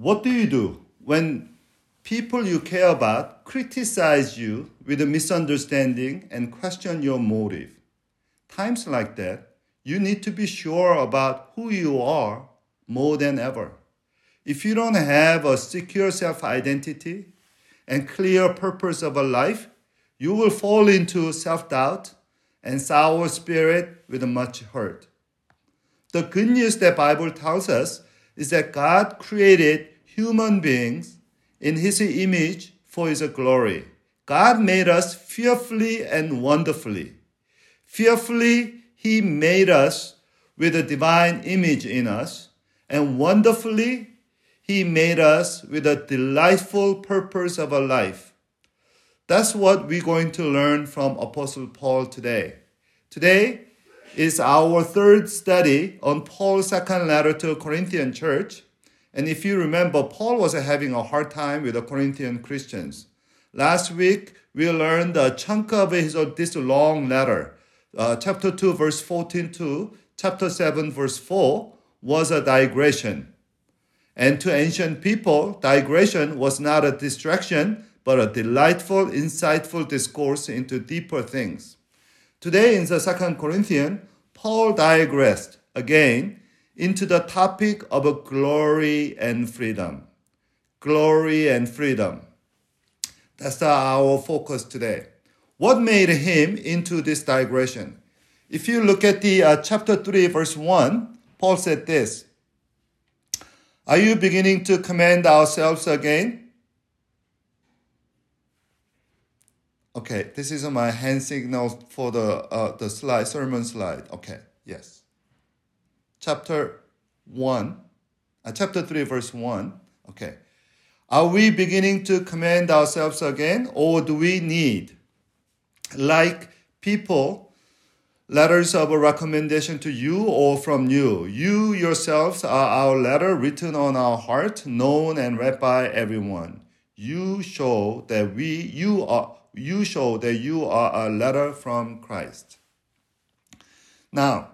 What do you do when people you care about criticize you with a misunderstanding and question your motive? Times like that, you need to be sure about who you are more than ever. If you don't have a secure self identity and clear purpose of a life, you will fall into self doubt and sour spirit with much hurt. The good news that Bible tells us is that God created human beings in his image for his glory. God made us fearfully and wonderfully. Fearfully, he made us with a divine image in us, and wonderfully, he made us with a delightful purpose of a life. That's what we're going to learn from Apostle Paul today. Today is our third study on Paul's second letter to the Corinthian church. And if you remember, Paul was having a hard time with the Corinthian Christians. Last week, we learned a chunk of his, this long letter. Uh, chapter 2, verse 14 to chapter 7, verse 4 was a digression. And to ancient people, digression was not a distraction, but a delightful, insightful discourse into deeper things. Today in the Second Corinthian, Paul digressed again into the topic of glory and freedom. Glory and freedom. That's our focus today. What made him into this digression? If you look at the uh, chapter 3 verse 1, Paul said this. Are you beginning to commend ourselves again? Okay, this is my hand signal for the uh, the slide sermon slide. Okay, yes. Chapter one, uh, chapter three, verse one. Okay, are we beginning to command ourselves again, or do we need, like people, letters of a recommendation to you or from you? You yourselves are our letter written on our heart, known and read by everyone. You show that we you are you show that you are a letter from Christ. Now,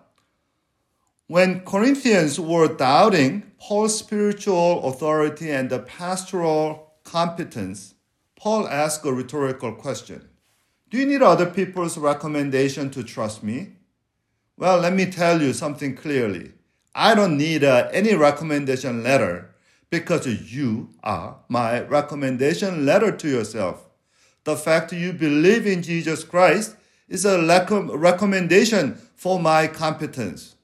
when Corinthians were doubting Paul's spiritual authority and the pastoral competence, Paul asked a rhetorical question Do you need other people's recommendation to trust me? Well, let me tell you something clearly. I don't need uh, any recommendation letter because you are my recommendation letter to yourself the fact you believe in Jesus Christ is a recommendation for my competence.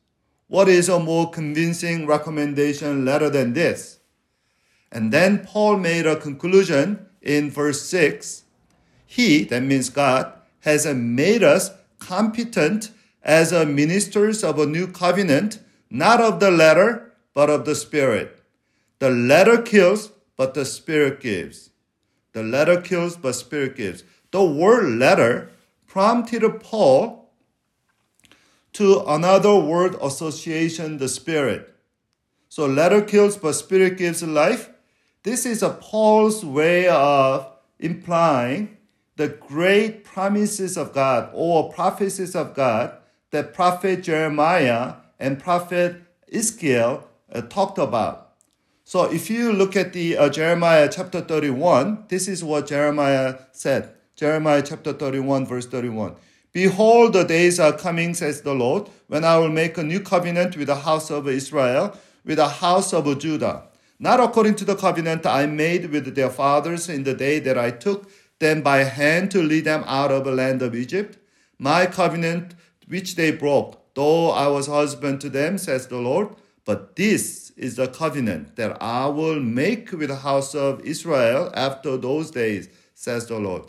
What is a more convincing recommendation letter than this? And then Paul made a conclusion in verse 6. He, that means God, has made us competent as ministers of a new covenant, not of the letter, but of the Spirit. The letter kills, but the Spirit gives. The letter kills, but spirit gives. The word letter prompted Paul to another word association, the spirit. So letter kills, but spirit gives life. This is a Paul's way of implying the great promises of God or prophecies of God that prophet Jeremiah and prophet Ezekiel uh, talked about. So if you look at the uh, Jeremiah chapter 31, this is what Jeremiah said. Jeremiah chapter 31 verse 31. Behold, the days are coming, says the Lord, when I will make a new covenant with the house of Israel, with the house of Judah. Not according to the covenant I made with their fathers in the day that I took them by hand to lead them out of the land of Egypt. My covenant which they broke, though I was husband to them, says the Lord. But this is the covenant that I will make with the house of Israel after those days, says the Lord.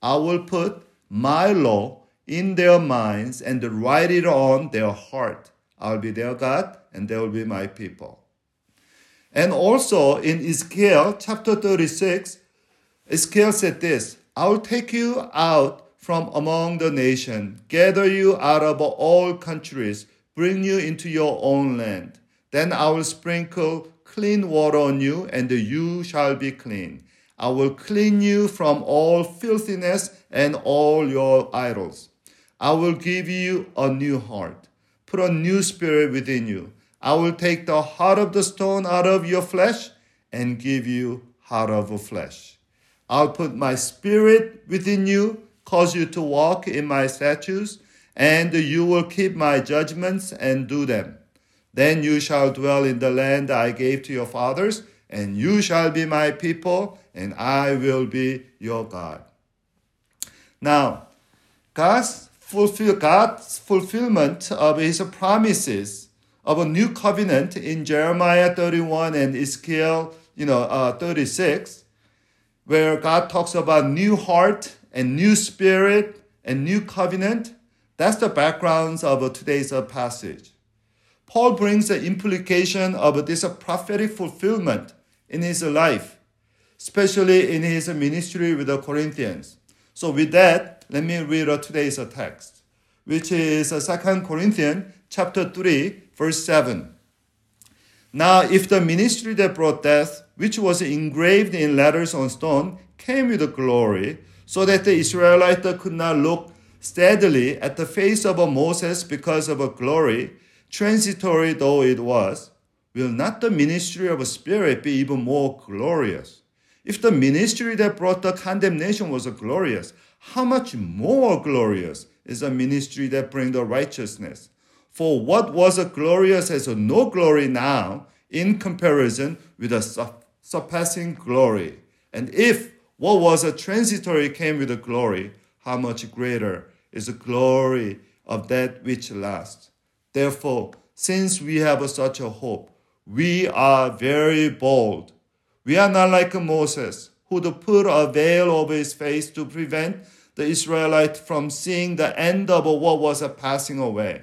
I will put my law in their minds and write it on their heart. I'll be their God and they will be my people. And also in Ezekiel chapter 36, Ezekiel said this I will take you out from among the nation, gather you out of all countries, bring you into your own land. Then I will sprinkle clean water on you, and you shall be clean. I will clean you from all filthiness and all your idols. I will give you a new heart, put a new spirit within you. I will take the heart of the stone out of your flesh and give you heart of flesh. I'll put my spirit within you, cause you to walk in my statutes, and you will keep my judgments and do them. Then you shall dwell in the land I gave to your fathers, and you shall be my people, and I will be your God. Now, God's fulfill God's fulfillment of his promises of a new covenant in Jeremiah 31 and Ezekiel, you know, uh, 36, where God talks about new heart and new spirit and new covenant. That's the backgrounds of today's passage. Paul brings the implication of this prophetic fulfillment in his life, especially in his ministry with the Corinthians. So with that, let me read today's text, which is 2 Corinthians chapter 3, verse 7. Now, if the ministry that brought death, which was engraved in letters on stone, came with glory, so that the Israelites could not look steadily at the face of Moses because of a glory, transitory though it was, will not the ministry of a spirit be even more glorious? If the ministry that brought the condemnation was glorious, how much more glorious is a ministry that brings the righteousness? For what was a glorious has no glory now in comparison with a surpassing glory. And if what was a transitory came with a glory, how much greater is the glory of that which lasts? Therefore, since we have such a hope, we are very bold. We are not like Moses, who put a veil over his face to prevent the Israelites from seeing the end of what was a passing away.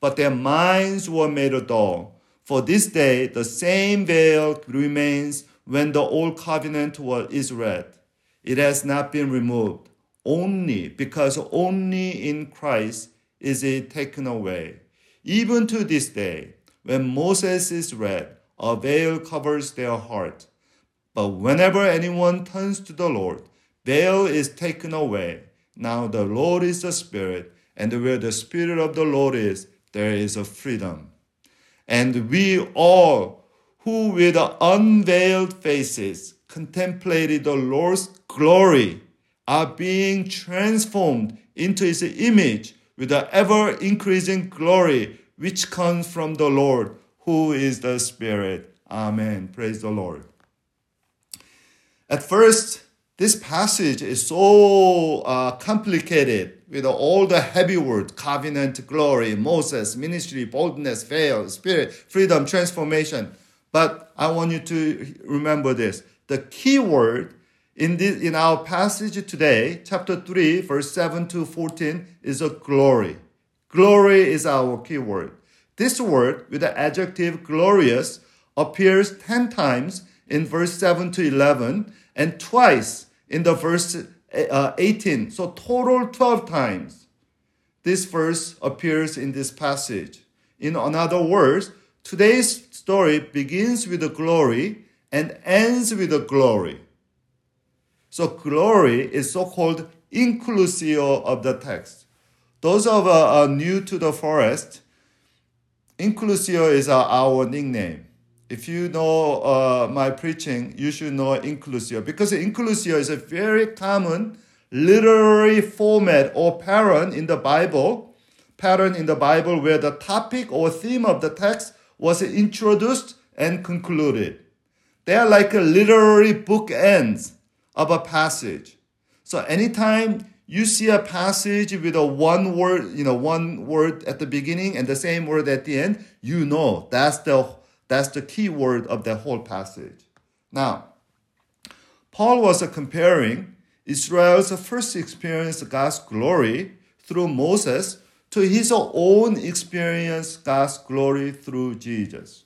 But their minds were made dull. For this day, the same veil remains when the old covenant is read. It has not been removed, only because only in Christ is it taken away. Even to this day, when Moses is read, a veil covers their heart. But whenever anyone turns to the Lord, veil is taken away. Now the Lord is the Spirit, and where the Spirit of the Lord is, there is a freedom. And we all who with unveiled faces contemplated the Lord's glory are being transformed into his image with the ever increasing glory which comes from the Lord, who is the Spirit. Amen. Praise the Lord. At first, this passage is so uh, complicated with all the heavy words covenant, glory, Moses, ministry, boldness, veil, spirit, freedom, transformation. But I want you to remember this. The key word in, this, in our passage today, chapter 3, verse 7 to 14, is a glory. Glory is our key word. This word with the adjective glorious appears 10 times in verse 7 to 11 and twice in the verse uh, 18. So total 12 times this verse appears in this passage. In other words, today's story begins with the glory and ends with the glory. So glory is so-called inclusio of the text. Those of uh, are new to the forest, inclusio is uh, our nickname. If you know uh, my preaching, you should know inclusio because inclusio is a very common literary format or pattern in the Bible, pattern in the Bible where the topic or theme of the text was introduced and concluded. They are like a literary bookends of a passage. So anytime you see a passage with a one word, you know, one word at the beginning and the same word at the end, you know that's the that's the key word of the whole passage. Now, Paul was comparing Israel's first experience of God's glory through Moses to his own experience of God's glory through Jesus.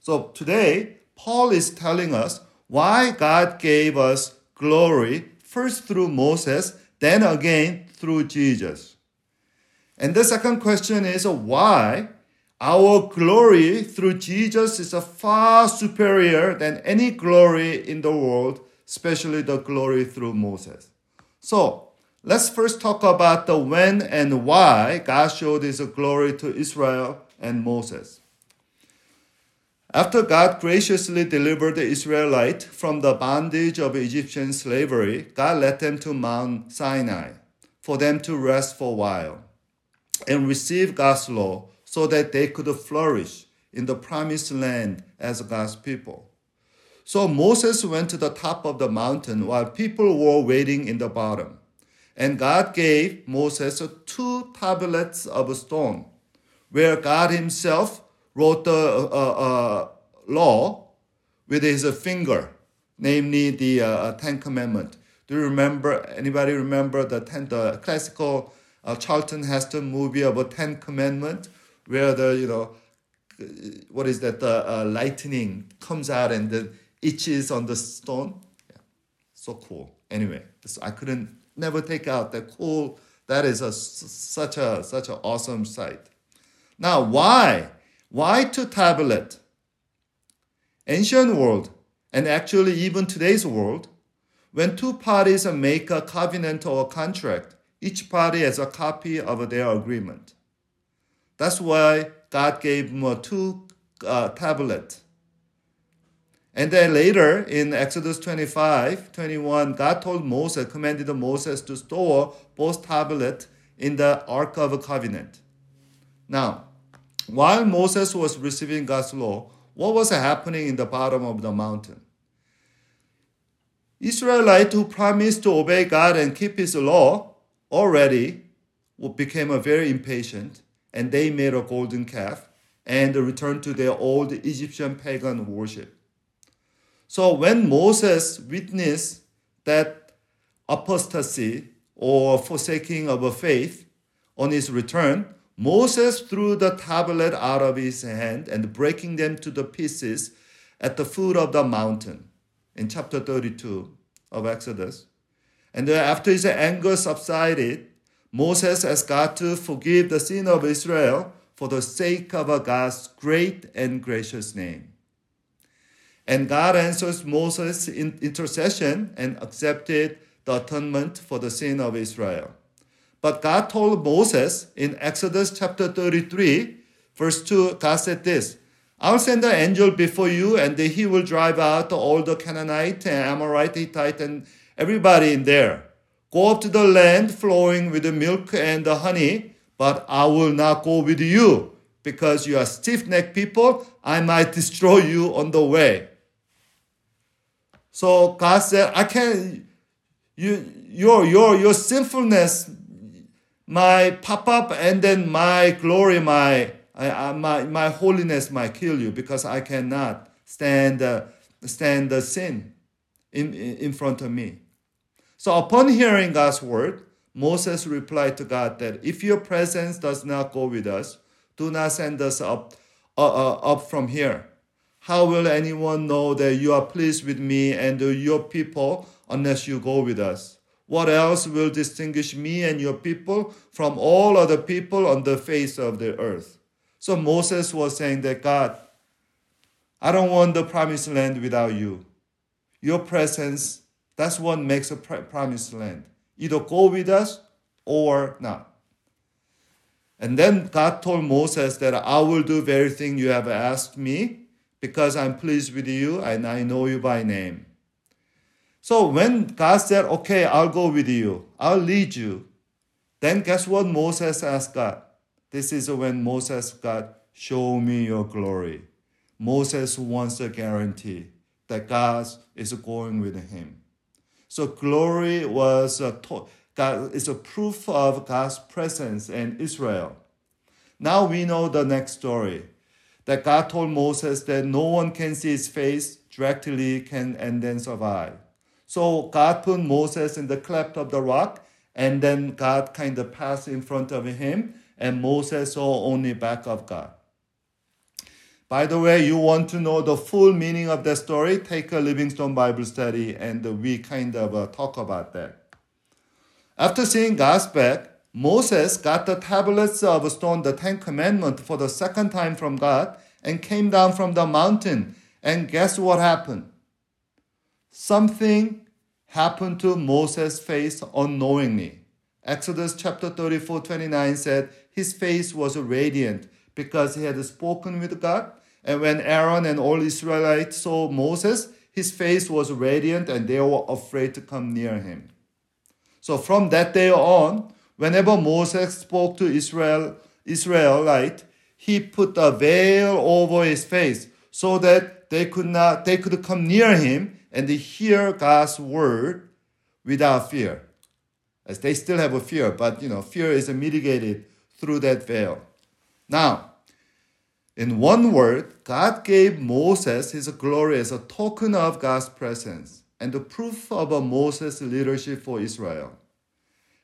So today, Paul is telling us why God gave us glory first through Moses then again through Jesus. And the second question is why our glory through Jesus is far superior than any glory in the world, especially the glory through Moses. So let's first talk about the when and why God showed his glory to Israel and Moses. After God graciously delivered the Israelite from the bondage of Egyptian slavery, God led them to Mount Sinai for them to rest for a while and receive God's law so that they could flourish in the promised land as God's people. So Moses went to the top of the mountain while people were waiting in the bottom. And God gave Moses two tablets of stone where God Himself wrote the uh, uh, law with His finger, namely the uh, Ten Commandments. Do you remember? Anybody remember the ten, the classical uh, Charlton Heston movie about Ten Commandments, where the you know what is that the uh, lightning comes out and then itches on the stone. Yeah. So cool. Anyway, so I couldn't never take out that cool. That is a such a such an awesome sight. Now, why why to tablet? Ancient world and actually even today's world, when two parties make a covenant or a contract, each party has a copy of their agreement. That's why God gave them two uh, tablets. And then later in Exodus 25, 21, God told Moses, commanded Moses to store both tablets in the Ark of the Covenant. Now, while Moses was receiving God's law, what was happening in the bottom of the mountain? Israelites who promised to obey God and keep his law already became very impatient and they made a golden calf and returned to their old Egyptian pagan worship. So when Moses witnessed that apostasy or forsaking of a faith on his return, Moses threw the tablet out of his hand and breaking them to the pieces at the foot of the mountain in chapter 32 of Exodus. And after his anger subsided, Moses asked God to forgive the sin of Israel for the sake of God's great and gracious name. And God answers Moses' intercession and accepted the atonement for the sin of Israel. But God told Moses in Exodus chapter 33, verse 2, God said this I'll send an angel before you, and he will drive out all the Canaanite and Amorite, Hittite, and everybody in there. Go up to the land flowing with the milk and the honey, but I will not go with you because you are stiff necked people. I might destroy you on the way. So God said, I can't, you, your, your, your sinfulness might pop up and then my glory, my, my, my holiness might kill you because I cannot stand, stand the sin in, in front of me. So upon hearing God's word, Moses replied to God that if your presence does not go with us, do not send us up, uh, uh, up from here. How will anyone know that you are pleased with me and your people unless you go with us? What else will distinguish me and your people from all other people on the face of the earth? So Moses was saying that God, I don't want the promised land without you. Your presence that's what makes a promised land. Either go with us or not. And then God told Moses that I will do very thing you have asked me because I'm pleased with you and I know you by name. So when God said, okay, I'll go with you, I'll lead you, then guess what Moses asked God? This is when Moses God, show me your glory. Moses wants a guarantee that God is going with him. So glory was a God is a proof of God's presence in Israel. Now we know the next story. That God told Moses that no one can see his face directly can and then survive. So God put Moses in the cleft of the rock, and then God kind of passed in front of him, and Moses saw only back of God. By the way, you want to know the full meaning of that story, take a Livingstone Bible study and we kind of uh, talk about that. After seeing God's back, Moses got the tablets of stone, the Ten Commandments, for the second time from God and came down from the mountain. And guess what happened? Something happened to Moses' face unknowingly. Exodus chapter 34 29 said, His face was radiant because he had spoken with God And when Aaron and all Israelites saw Moses, his face was radiant and they were afraid to come near him. So from that day on, whenever Moses spoke to Israel, Israelite, he put a veil over his face so that they could not they could come near him and hear God's word without fear. As they still have a fear, but you know, fear is mitigated through that veil. Now, in one word, God gave Moses his glory as a token of God's presence and the proof of Moses' leadership for Israel.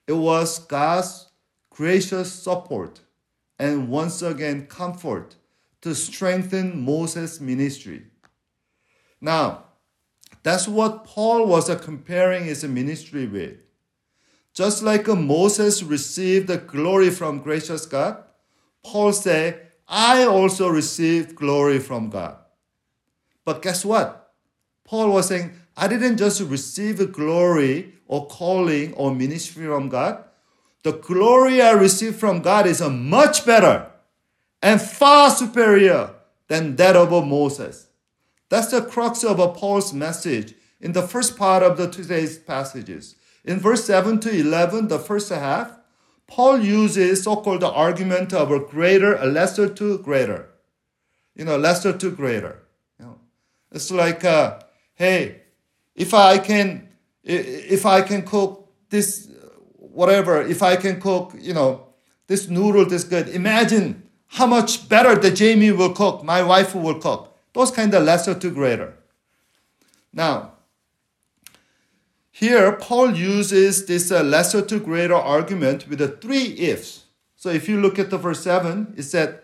It was God's gracious support and once again comfort to strengthen Moses' ministry. Now, that's what Paul was comparing his ministry with. Just like Moses received the glory from gracious God, Paul said, I also received glory from God. But guess what? Paul was saying, I didn't just receive glory or calling or ministry from God. The glory I received from God is a much better and far superior than that of Moses. That's the crux of Paul's message in the first part of the today's passages. In verse 7 to 11, the first half, Paul uses so-called the argument of a greater, a lesser to greater. You know, lesser to greater. You know, it's like, uh, hey, if I can, if I can cook this, whatever, if I can cook, you know, this noodle this good, imagine how much better the Jamie will cook, my wife will cook. Those kind of lesser to greater. Now, here, Paul uses this uh, lesser to greater argument with the three ifs. So if you look at the verse 7, it said,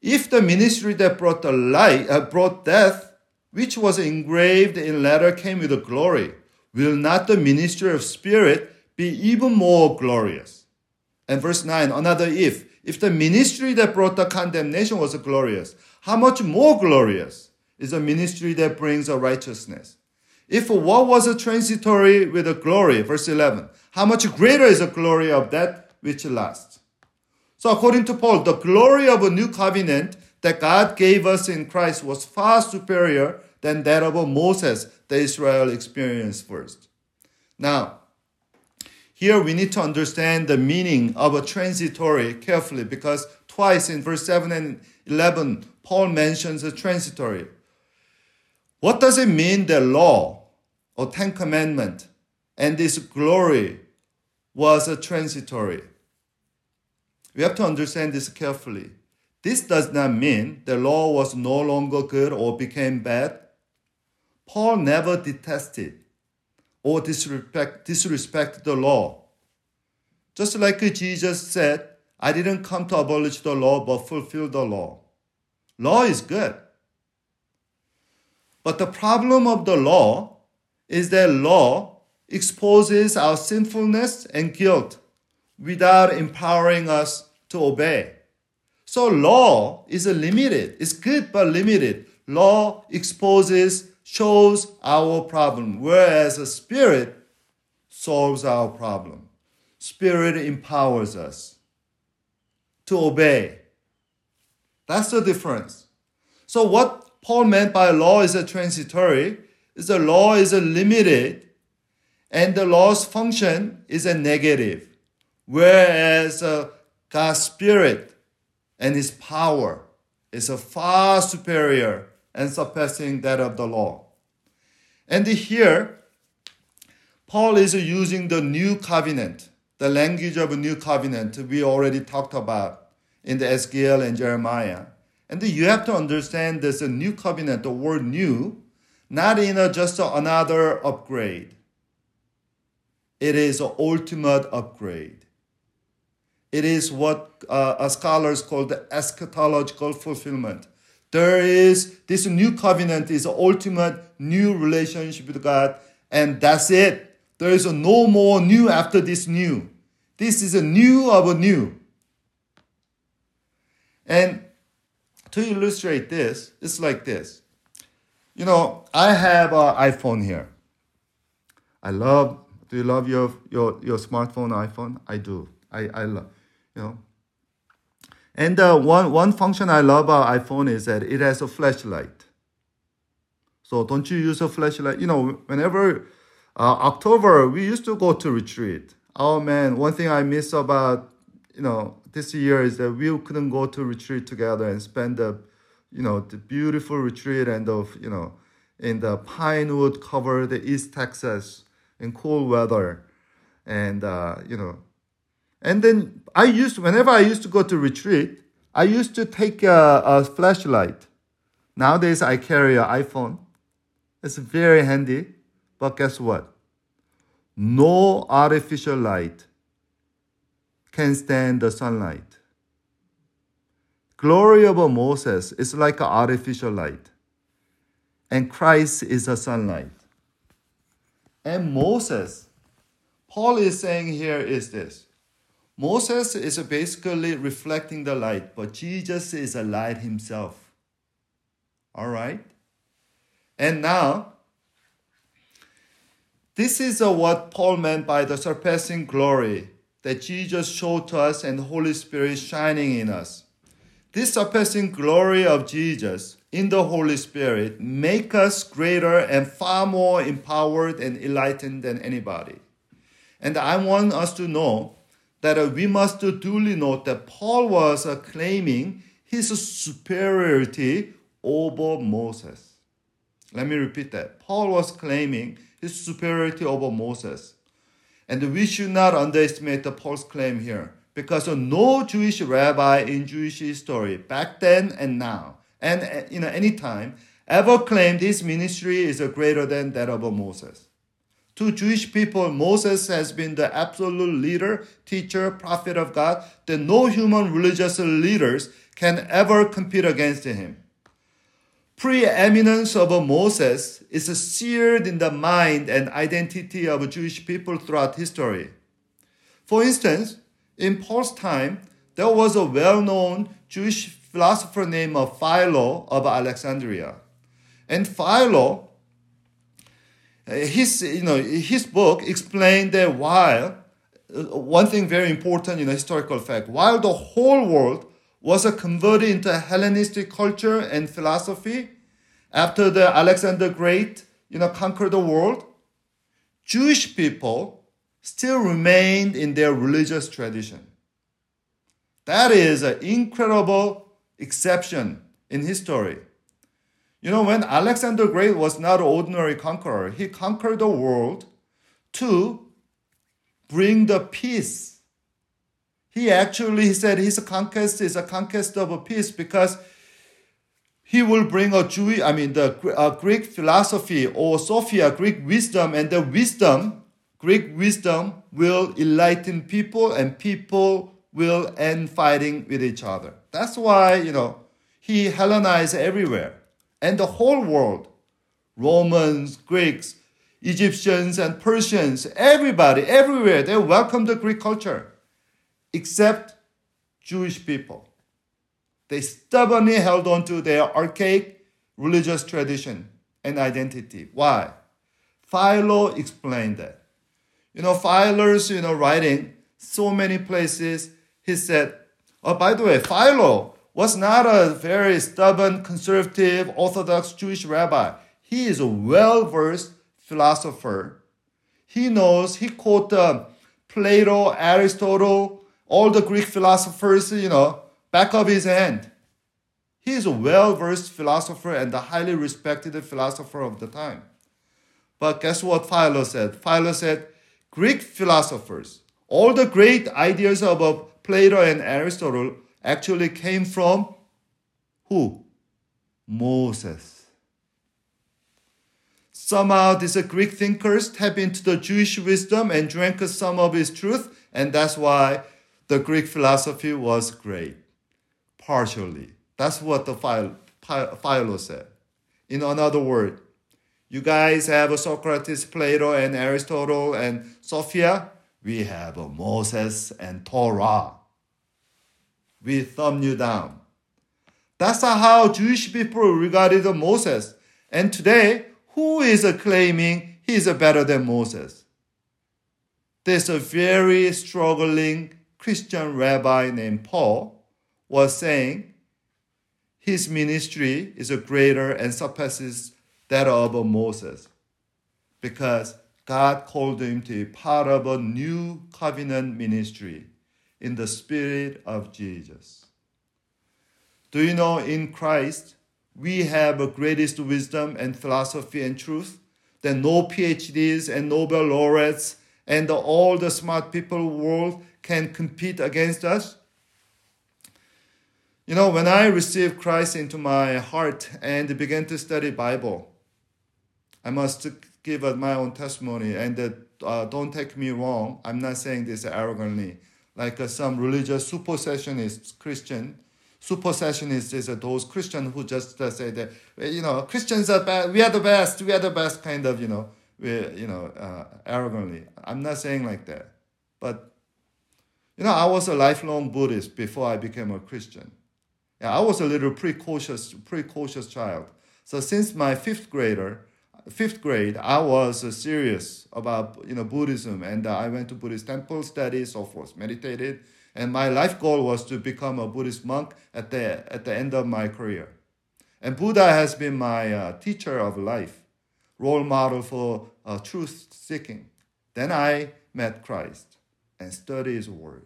If the ministry that brought the light, uh, brought death, which was engraved in letter came with a glory, will not the ministry of spirit be even more glorious? And verse 9, another if. If the ministry that brought the condemnation was glorious, how much more glorious is the ministry that brings a righteousness? If what was a transitory with a glory, verse 11, how much greater is the glory of that which lasts? So according to Paul, the glory of a new covenant that God gave us in Christ was far superior than that of a Moses that Israel experienced first. Now, here we need to understand the meaning of a transitory carefully because twice in verse 7 and 11, Paul mentions a transitory. What does it mean the law or Ten Commandment, and this glory was transitory. We have to understand this carefully. This does not mean the law was no longer good or became bad. Paul never detested or disrespect, disrespected the law. Just like Jesus said, I didn't come to abolish the law but fulfill the law. Law is good. But the problem of the law is that law exposes our sinfulness and guilt without empowering us to obey. So law is limited. It's good but limited. Law exposes, shows our problem, whereas the spirit solves our problem. Spirit empowers us to obey. That's the difference. So what Paul meant by law is a transitory is the law is a limited and the law's function is a negative, whereas uh, God's spirit and his power is a far superior and surpassing that of the law. And here, Paul is using the new covenant, the language of a new covenant we already talked about in the Ezekiel and Jeremiah. And you have to understand this a new covenant, the word new, not in a, just another upgrade. It is an ultimate upgrade. It is what uh, scholars call the eschatological fulfillment. There is this new covenant is an ultimate new relationship with God, and that's it. There is no more new after this new. This is a new of a new. And to illustrate this, it's like this. You know, I have an iPhone here. I love. Do you love your your your smartphone iPhone? I do. I I love. You know. And uh, one, one function I love about iPhone is that it has a flashlight. So don't you use a flashlight? You know, whenever uh, October, we used to go to retreat. Oh man, one thing I miss about, you know, this year is that we couldn't go to retreat together and spend the, you know, the beautiful retreat and of, you know, in the pine wood covered East Texas in cool weather. And, uh, you know, and then I used, whenever I used to go to retreat, I used to take a, a flashlight. Nowadays, I carry an iPhone. It's very handy. But guess what? No artificial light can stand the sunlight. Glory of Moses is like an artificial light, and Christ is a sunlight. And Moses, Paul is saying here is this Moses is basically reflecting the light, but Jesus is a light himself. All right? And now, this is what Paul meant by the surpassing glory that Jesus showed to us and the Holy Spirit shining in us. This surpassing glory of Jesus in the Holy Spirit make us greater and far more empowered and enlightened than anybody. And I want us to know that we must duly note that Paul was claiming his superiority over Moses. Let me repeat that. Paul was claiming his superiority over Moses. And we should not underestimate the Paul's claim here because no Jewish rabbi in Jewish history back then and now and you know any time ever claimed his ministry is greater than that of Moses. To Jewish people, Moses has been the absolute leader, teacher, prophet of God that no human religious leaders can ever compete against him preeminence of Moses is seared in the mind and identity of Jewish people throughout history. For instance, in Paul's time, there was a well-known Jewish philosopher named Philo of Alexandria. And Philo, his, you know, his book explained that while, one thing very important in a historical fact, while the whole world was converted into Hellenistic culture and philosophy after the Alexander Great, you know, conquered the world. Jewish people still remained in their religious tradition. That is an incredible exception in history. You know, when Alexander Great was not an ordinary conqueror, he conquered the world to bring the peace he actually he said his conquest is a conquest of a peace because he will bring a Jewish, I mean, the uh, Greek philosophy or Sophia, Greek wisdom, and the wisdom, Greek wisdom, will enlighten people, and people will end fighting with each other. That's why, you know, he Hellenized everywhere. And the whole world, Romans, Greeks, Egyptians, and Persians, everybody, everywhere, they welcomed the Greek culture except Jewish people. They stubbornly held on to their archaic religious tradition and identity. Why? Philo explained that. You know, Philo's, you know, writing so many places, he said, oh, by the way, Philo was not a very stubborn, conservative, orthodox Jewish rabbi. He is a well-versed philosopher. He knows, he quoted uh, Plato, Aristotle, all the Greek philosophers, you know, back of his hand. He is a well versed philosopher and a highly respected philosopher of the time. But guess what Philo said? Philo said, Greek philosophers, all the great ideas about Plato and Aristotle actually came from who? Moses. Somehow these Greek thinkers tapped into the Jewish wisdom and drank some of its truth, and that's why the Greek philosophy was great, partially. That's what the Philo said. In another word, you guys have Socrates, Plato, and Aristotle, and Sophia. We have Moses and Torah. We thumb you down. That's how Jewish people regarded Moses. And today, who is claiming he is better than Moses? There's a very struggling Christian rabbi named Paul, was saying his ministry is a greater and surpasses that of Moses because God called him to be part of a new covenant ministry in the spirit of Jesus. Do you know in Christ we have a greatest wisdom and philosophy and truth that no PhDs and Nobel laureates and all the smart people world can compete against us? You know, when I received Christ into my heart and began to study Bible, I must give my own testimony and uh, don't take me wrong. I'm not saying this arrogantly. Like uh, some religious supersessionist Christian, supersessionists is uh, those Christians who just uh, say that you know Christians are bad, we are the best, we are the best, kind of you know, we, you know, uh, arrogantly. I'm not saying like that, but you know, I was a lifelong Buddhist before I became a Christian. Yeah, I was a little precocious, precocious child. So since my fifth grader, fifth grade, I was uh, serious about you know Buddhism, and uh, I went to Buddhist temple, studied, so forth, meditated, and my life goal was to become a Buddhist monk at the at the end of my career. And Buddha has been my uh, teacher of life, role model for uh, truth seeking. Then I met Christ and study His word.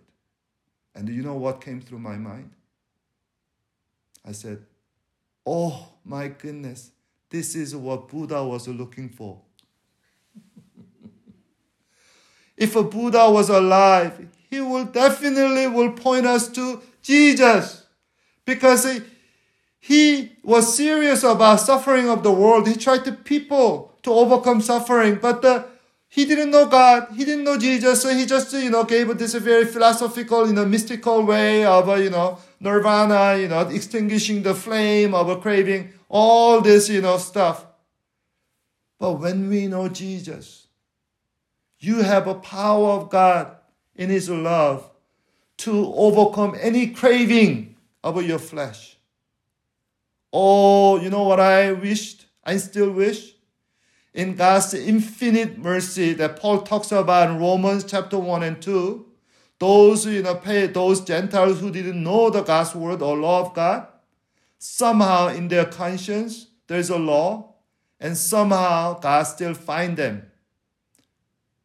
And do you know what came through my mind? I said, "Oh my goodness." This is what Buddha was looking for. if a Buddha was alive, he will definitely will point us to Jesus because he, was serious about suffering of the world. He tried to people to overcome suffering, but the, he didn't know God. He didn't know Jesus, so he just you know gave this very philosophical, you know, mystical way of uh, you know nirvana, you know, extinguishing the flame of a craving all this, you know, stuff. But when we know Jesus, you have a power of God in His love to overcome any craving of uh, your flesh. Oh, you know what I wished? I still wish? In God's infinite mercy that Paul talks about in Romans chapter 1 and 2, those, you know, pay, those Gentiles who didn't know the God's word or law of God, somehow in their conscience there's a law, and somehow God still find them.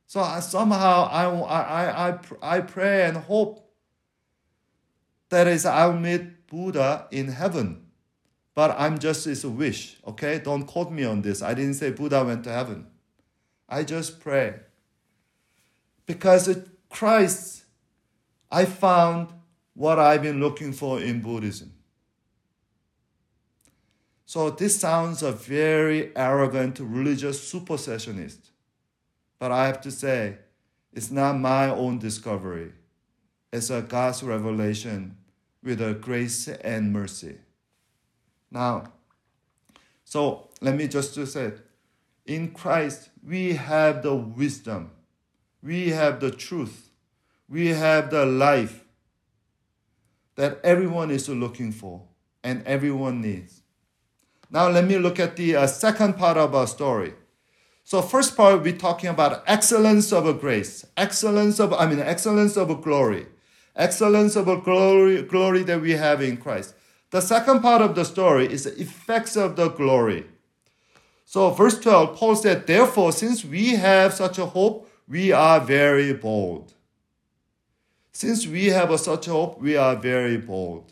So somehow I, I, I, I pray and hope that is I'll meet Buddha in heaven. But I'm just it's a wish, okay? Don't quote me on this. I didn't say Buddha went to heaven. I just pray. Because Christ, I found what I've been looking for in Buddhism. So this sounds a very arrogant religious supersessionist. But I have to say, it's not my own discovery. It's a God's revelation with a grace and mercy. Now, so let me just say, in Christ, we have the wisdom, we have the truth, we have the life that everyone is looking for and everyone needs. Now let me look at the uh, second part of our story. So first part we're talking about excellence of a grace, excellence of I mean excellence of glory, excellence of a glory glory that we have in Christ. The second part of the story is the effects of the glory. So verse 12 Paul said, "Therefore since we have such a hope, we are very bold." Since we have a such a hope, we are very bold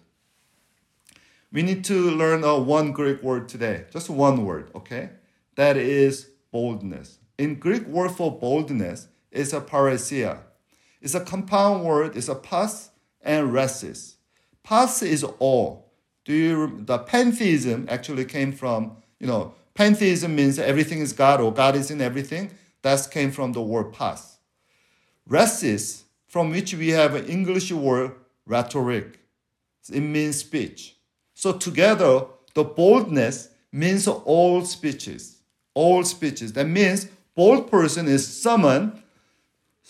we need to learn a one Greek word today, just one word, okay? That is boldness. In Greek word for boldness is a parrhesia. It's a compound word, it's a pas and rhesis. Pas is all. Do you the pantheism actually came from, you know, pantheism means everything is God or God is in everything. That came from the word pas. Rhesis, from which we have an English word rhetoric. It means speech. So together, the boldness means all speeches. All speeches. That means bold person is someone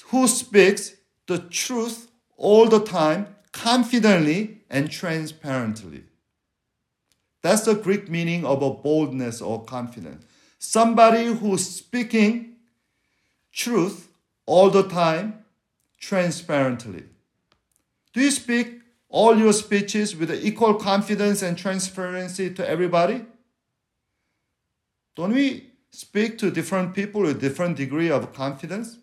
who speaks the truth all the time, confidently and transparently. That's the Greek meaning of a boldness or confidence. Somebody who's speaking truth all the time, transparently. Do you speak all your speeches with equal confidence and transparency to everybody? Don't we speak to different people with different degree of confidence?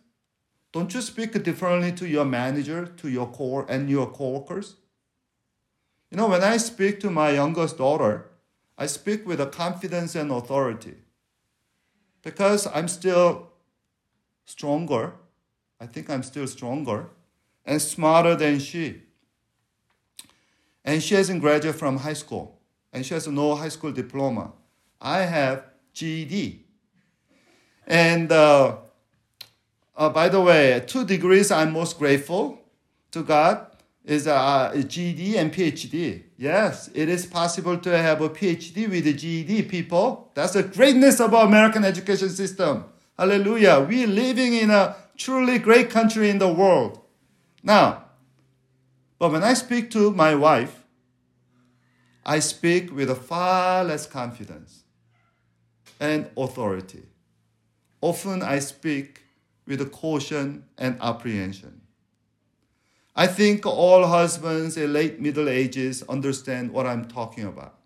Don't you speak differently to your manager, to your core and your coworkers? You know, when I speak to my youngest daughter, I speak with a confidence and authority because I'm still stronger. I think I'm still stronger and smarter than she. And she hasn't graduated from high school, and she has no high school diploma. I have GED. And uh, uh, by the way, two degrees I'm most grateful to God is uh, uh, a GED and PhD. Yes, it is possible to have a PhD with a GED, people. That's the greatness of our American education system. Hallelujah. We're living in a truly great country in the world. Now, but when I speak to my wife, I speak with a far less confidence and authority. Often I speak with caution and apprehension. I think all husbands in late middle ages understand what I'm talking about.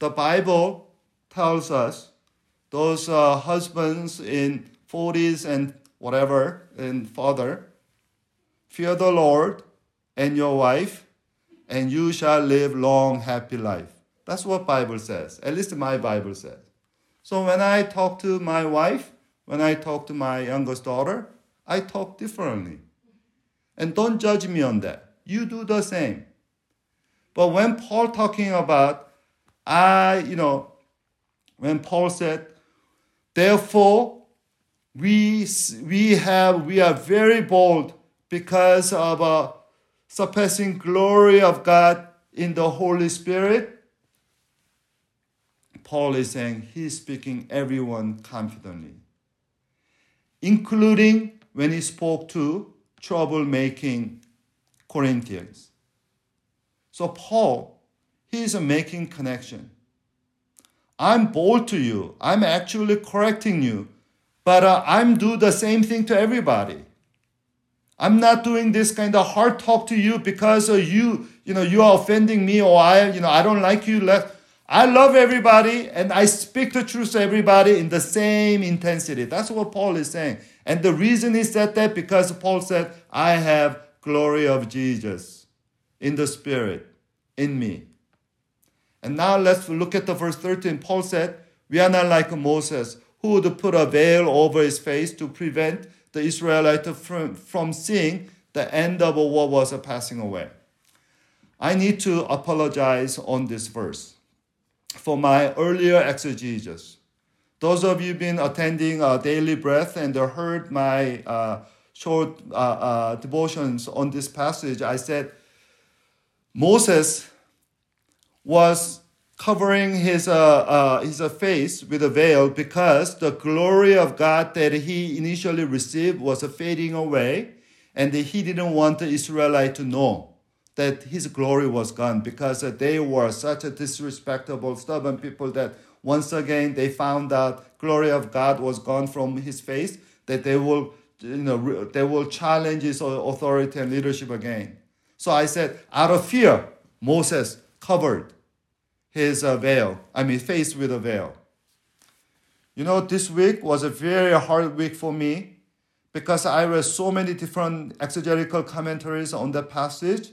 The Bible tells us those uh, husbands in 40s and whatever and father, fear the Lord and your wife, and you shall live long, happy life. That's what Bible says. At least my Bible says. So when I talk to my wife, when I talk to my youngest daughter, I talk differently. And don't judge me on that. You do the same. But when Paul talking about, I, you know, when Paul said, therefore, we, we have, we are very bold because of a surpassing glory of God in the Holy Spirit. Paul is saying he's speaking everyone confidently, including when he spoke to troublemaking Corinthians. So Paul, he is making connection. I'm bold to you. I'm actually correcting you, but uh, I'm do the same thing to everybody. I'm not doing this kind of hard talk to you because uh, you, you know, you are offending me or I, you know, I don't like you. I love everybody and I speak the truth to everybody in the same intensity. That's what Paul is saying. And the reason he said that because Paul said, I have glory of Jesus in the spirit in me. And now let's look at the verse 13. Paul said, We are not like Moses, who would put a veil over his face to prevent the Israelites from, from seeing the end of what was passing away. I need to apologize on this verse for my earlier exegesis. Those of you been attending uh, Daily Breath and heard my uh, short uh, uh, devotions on this passage, I said Moses was covering his, uh, uh, his face with a veil because the glory of God that he initially received was fading away, and he didn't want the Israelite to know that his glory was gone because they were such a disrespectful, stubborn people that once again they found out glory of God was gone from his face, that they will, you know, they will challenge his authority and leadership again. So I said, out of fear, Moses covered his uh, veil, I mean, face with a veil. You know, this week was a very hard week for me because I read so many different exegetical commentaries on the passage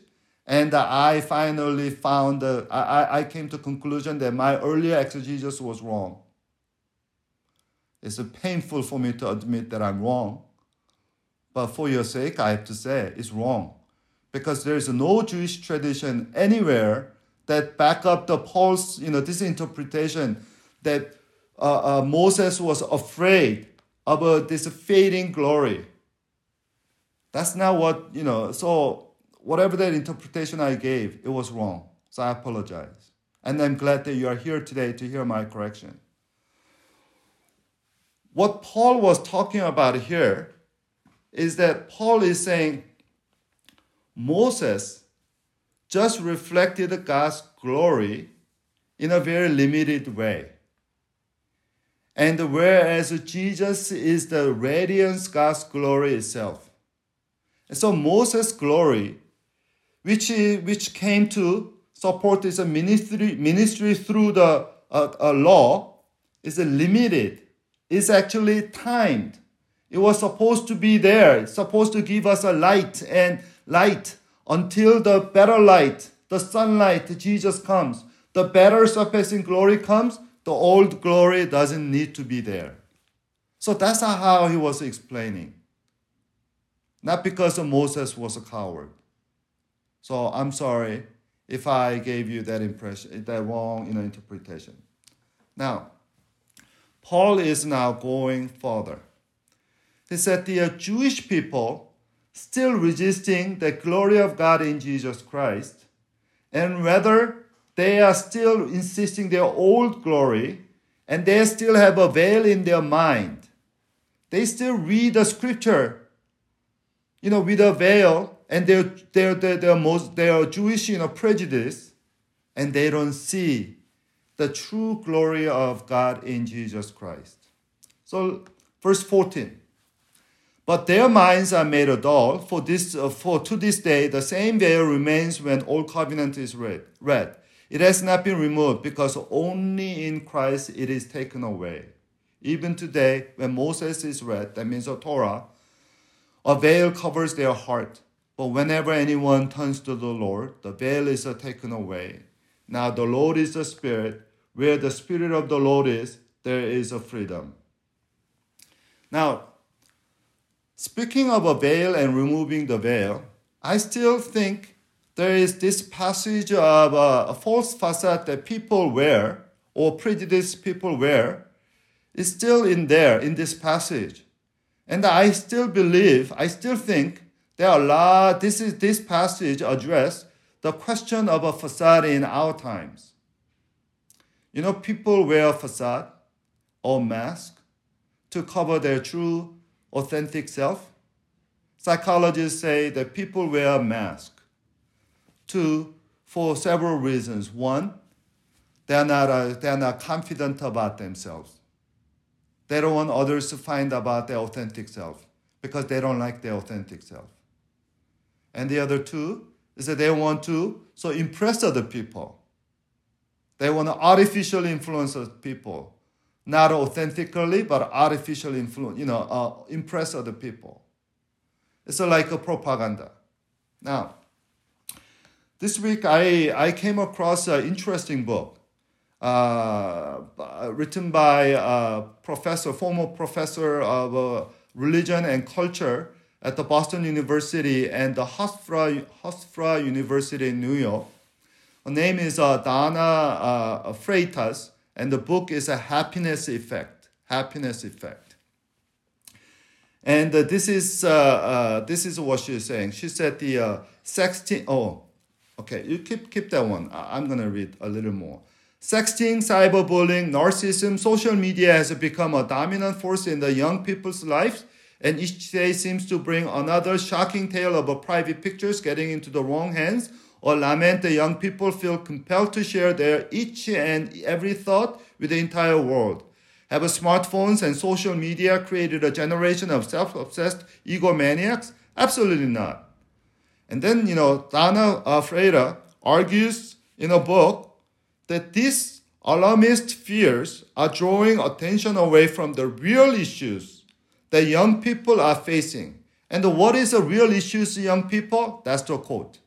and I finally found, uh, I, I came to conclusion that my earlier exegesis was wrong. It's painful for me to admit that I'm wrong. But for your sake, I have to say it's wrong. Because there is no Jewish tradition anywhere that back up the Paul's, you know, this interpretation that uh, uh, Moses was afraid about this fading glory. That's not what, you know, so whatever that interpretation I gave, it was wrong. So I apologize. And I'm glad that you are here today to hear my correction. What Paul was talking about here is that Paul is saying Moses just reflected God's glory in a very limited way. And whereas Jesus is the radiance God's glory itself. So Moses' glory which, which came to support this ministry, ministry through the uh, law, is limited. It's actually timed. It was supposed to be there, supposed to give us a light and light until the better light, the sunlight, Jesus comes. The better surpassing glory comes, the old glory doesn't need to be there. So that's how he was explaining. Not because Moses was a coward. So I'm sorry if I gave you that impression, that wrong you know, interpretation. Now, Paul is now going further. He said the Jewish people still resisting the glory of God in Jesus Christ, and whether they are still insisting their old glory and they still have a veil in their mind. They still read the scripture, you know, with a veil, and they're, they're, they're, they're, most, they're Jewish, you know, prejudice, and they don't see the true glory of God in Jesus Christ. So, verse 14. But their minds are made dull, for, this, uh, for to this day the same veil remains when Old Covenant is read. read. It has not been removed because only in Christ it is taken away. Even today, when Moses is read, that means the Torah, a veil covers their heart. But whenever anyone turns to the Lord, the veil is taken away. Now the Lord is the Spirit. Where the Spirit of the Lord is, there is a freedom. Now, speaking of a veil and removing the veil, I still think there is this passage of uh, a false facade that people wear or prejudiced people wear is still in there in this passage. And I still believe, I still think there are a lot, this is this passage address the question of a facade in our times. You know, people wear a facade or mask to cover their true, authentic self. Psychologists say that people wear a mask to for several reasons. One, they're not, uh, they're not confident about themselves. They don't want others to find about their authentic self because they don't like their authentic self. And the other two is that they want to so impress other people. They want to artificially influence other people, not authentically, but artificially influence, you know, uh, impress other people. It's like a propaganda. Now, this week, I, I came across an interesting book uh, written by a professor, former professor of uh, religion and culture at the Boston University and the Hofstra, Hofstra University in New York. Her name is uh, Dana uh, Freitas, and the book is a happiness effect. Happiness effect. And uh, this is uh, uh, this is what she's saying. She said the uh, 16 oh Okay, you keep keep that one. I'm gonna read a little more. Sexting, cyberbullying, narcissism, social media has become a dominant force in the young people's lives, and each day seems to bring another shocking tale of private pictures getting into the wrong hands or lament the young people feel compelled to share their each and every thought with the entire world. Have smartphones and social media created a generation of self-obsessed egomaniacs? Absolutely not. And then, you know, Dana uh, Freire argues in a book that these alarmist fears are drawing attention away from the real issues that young people are facing. And what is the real issues, young people? That's the quote.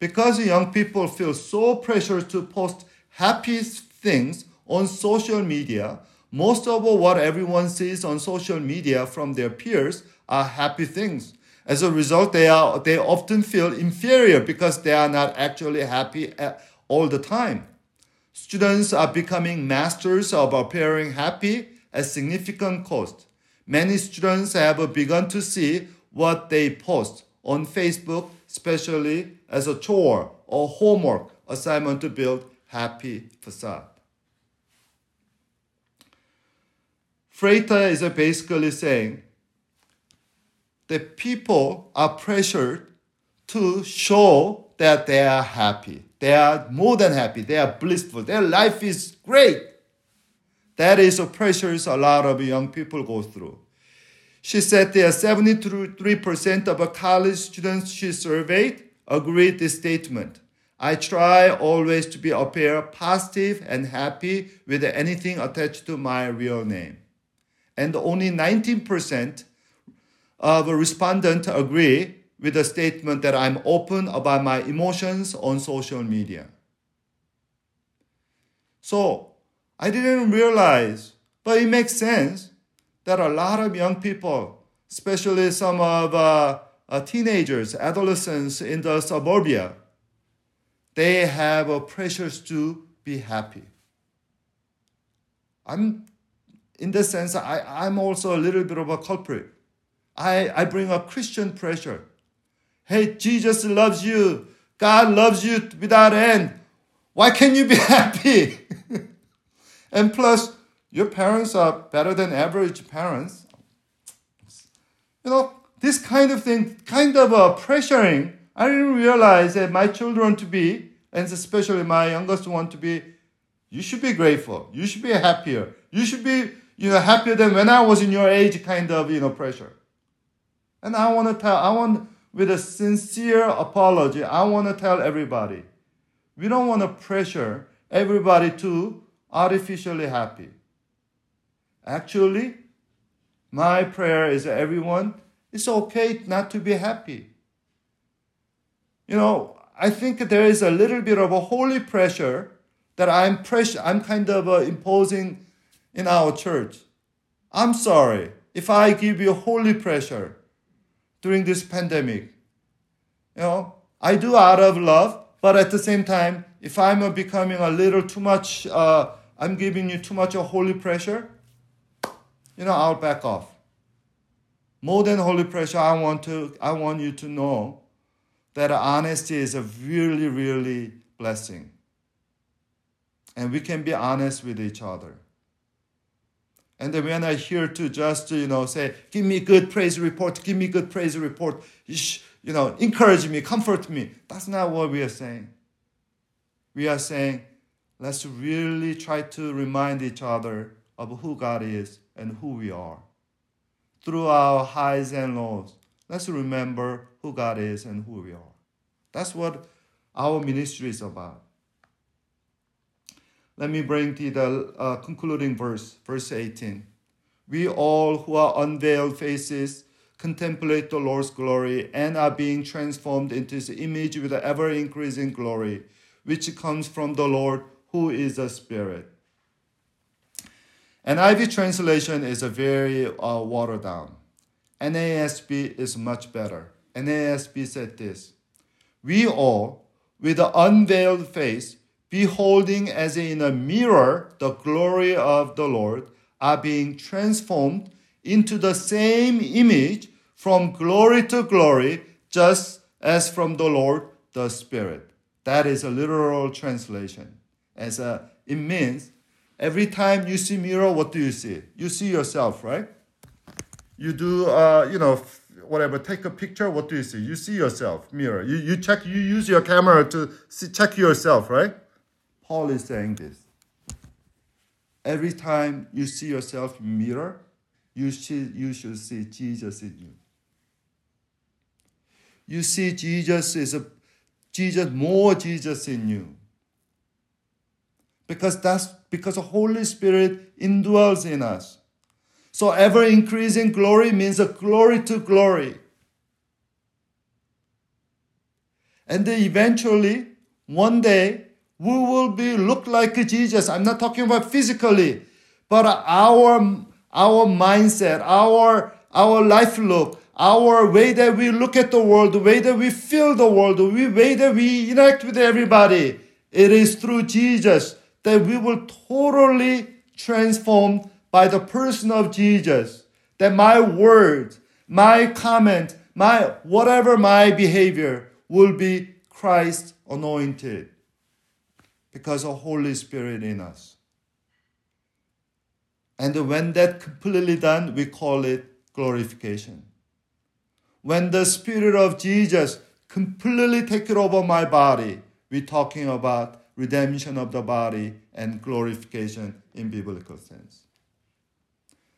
Because young people feel so pressured to post happy things on social media, most of what everyone sees on social media from their peers are happy things. As a result, they, are, they often feel inferior because they are not actually happy all the time. Students are becoming masters of appearing happy at significant cost. Many students have begun to see what they post on Facebook, especially as a chore or homework assignment to build happy facade. Freita is basically saying the people are pressured to show that they are happy. They are more than happy. They are blissful. Their life is great. That is the pressures a lot of young people go through. She said are 73% of college students she surveyed agreed this statement. I try always to be appear positive and happy with anything attached to my real name. And only 19% of respondents agree with the statement that I'm open about my emotions on social media. So I didn't realize, but it makes sense that a lot of young people, especially some of uh, uh, teenagers, adolescents in the suburbia, they have a pressure to be happy. I'm, in the sense, I, I'm also a little bit of a culprit. I, I bring a Christian pressure. Hey, Jesus loves you. God loves you without end. Why can't you be happy? And plus, your parents are better than average parents. You know, this kind of thing, kind of a pressuring. I didn't realize that my children to be, and especially my youngest one to be, you should be grateful. You should be happier. You should be, you know, happier than when I was in your age kind of, you know, pressure. And I want to tell, I want, with a sincere apology, I want to tell everybody, we don't want to pressure everybody to artificially happy. Actually, my prayer is everyone, it's okay not to be happy. You know, I think there is a little bit of a holy pressure that I'm pressure, I'm kind of uh, imposing in our church. I'm sorry if I give you holy pressure during this pandemic. You know, I do out of love, but at the same time, if I'm becoming a little too much, uh, I'm giving you too much of holy pressure, you know, I'll back off. More than holy pressure, I want to, I want you to know that honesty is a really, really blessing. And we can be honest with each other. And then when I hear to just, you know, say, give me good praise report, give me good praise report, you know, encourage me, comfort me. That's not what we are saying. We are saying, let's really try to remind each other of who God is and who we are. Through our highs and lows, let's remember who God is and who we are. That's what our ministry is about. Let me bring to the uh, concluding verse, verse 18. We all who are unveiled faces contemplate the Lord's glory and are being transformed into his image with ever increasing glory, which comes from the Lord who is a spirit. NIV translation is a very uh, watered down. NASB is much better. NASB said this We all, with an unveiled face, beholding as in a mirror the glory of the Lord, are being transformed into the same image from glory to glory, just as from the Lord the Spirit. That is a literal translation. As a, it means every time you see mirror, what do you see? You see yourself, right? You do, uh, you know, whatever. Take a picture. What do you see? You see yourself, mirror. You you check. You use your camera to see, check yourself, right? Paul is saying this. Every time you see yourself mirror, you should you should see Jesus in you. You see Jesus is a Jesus more Jesus in you because that's because the Holy Spirit indwells in us. So ever increasing glory means a glory to glory. And then eventually, one day, we will be look like Jesus. I'm not talking about physically, but our our mindset, our our life look, our way that we look at the world, the way that we feel the world, the way that we interact with everybody. It is through Jesus that we will totally transformed by the person of Jesus. That my words, my comment, my whatever my behavior will be Christ anointed because of Holy Spirit in us. And when that completely done, we call it glorification. When the Spirit of Jesus completely take it over my body, we're talking about redemption of the body, and glorification in biblical sense.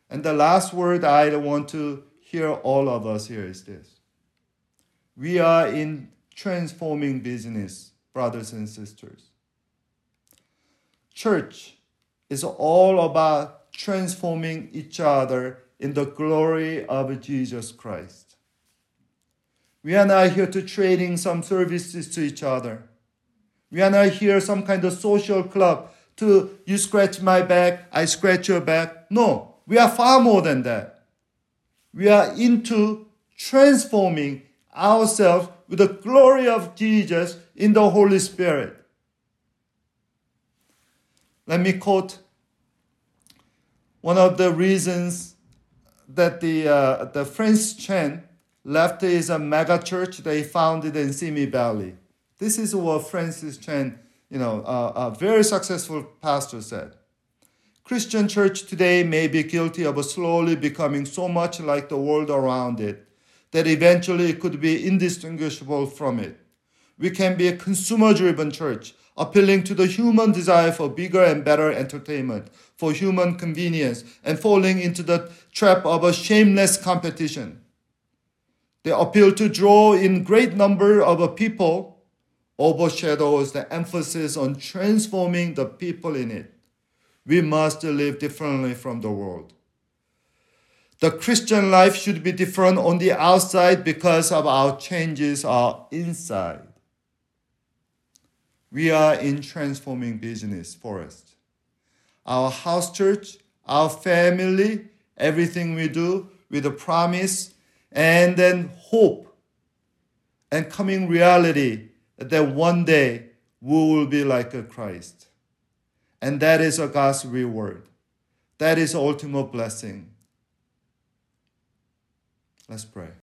And the last word I want to hear all of us here is this. We are in transforming business, brothers and sisters. Church is all about transforming each other in the glory of Jesus Christ. We are not here to trading some services to each other. We are not here some kind of social club to you scratch my back, I scratch your back. No, we are far more than that. We are into transforming ourselves with the glory of Jesus in the Holy Spirit. Let me quote one of the reasons that the, uh, the Francis Chan left his uh, mega church they founded in Simi Valley. This is what Francis Chan, you know, uh, a very successful pastor said. Christian church today may be guilty of slowly becoming so much like the world around it that eventually it could be indistinguishable from it. We can be a consumer driven church, appealing to the human desire for bigger and better entertainment, for human convenience, and falling into the trap of a shameless competition. The appeal to draw in great number of people overshadows the emphasis on transforming the people in it. We must live differently from the world. The Christian life should be different on the outside because of our changes are inside. We are in transforming business forest. Our house church, our family, everything we do with a promise and then hope and coming reality that one day we will be like a Christ. And that is a God's reward. That is ultimate blessing. Let's pray.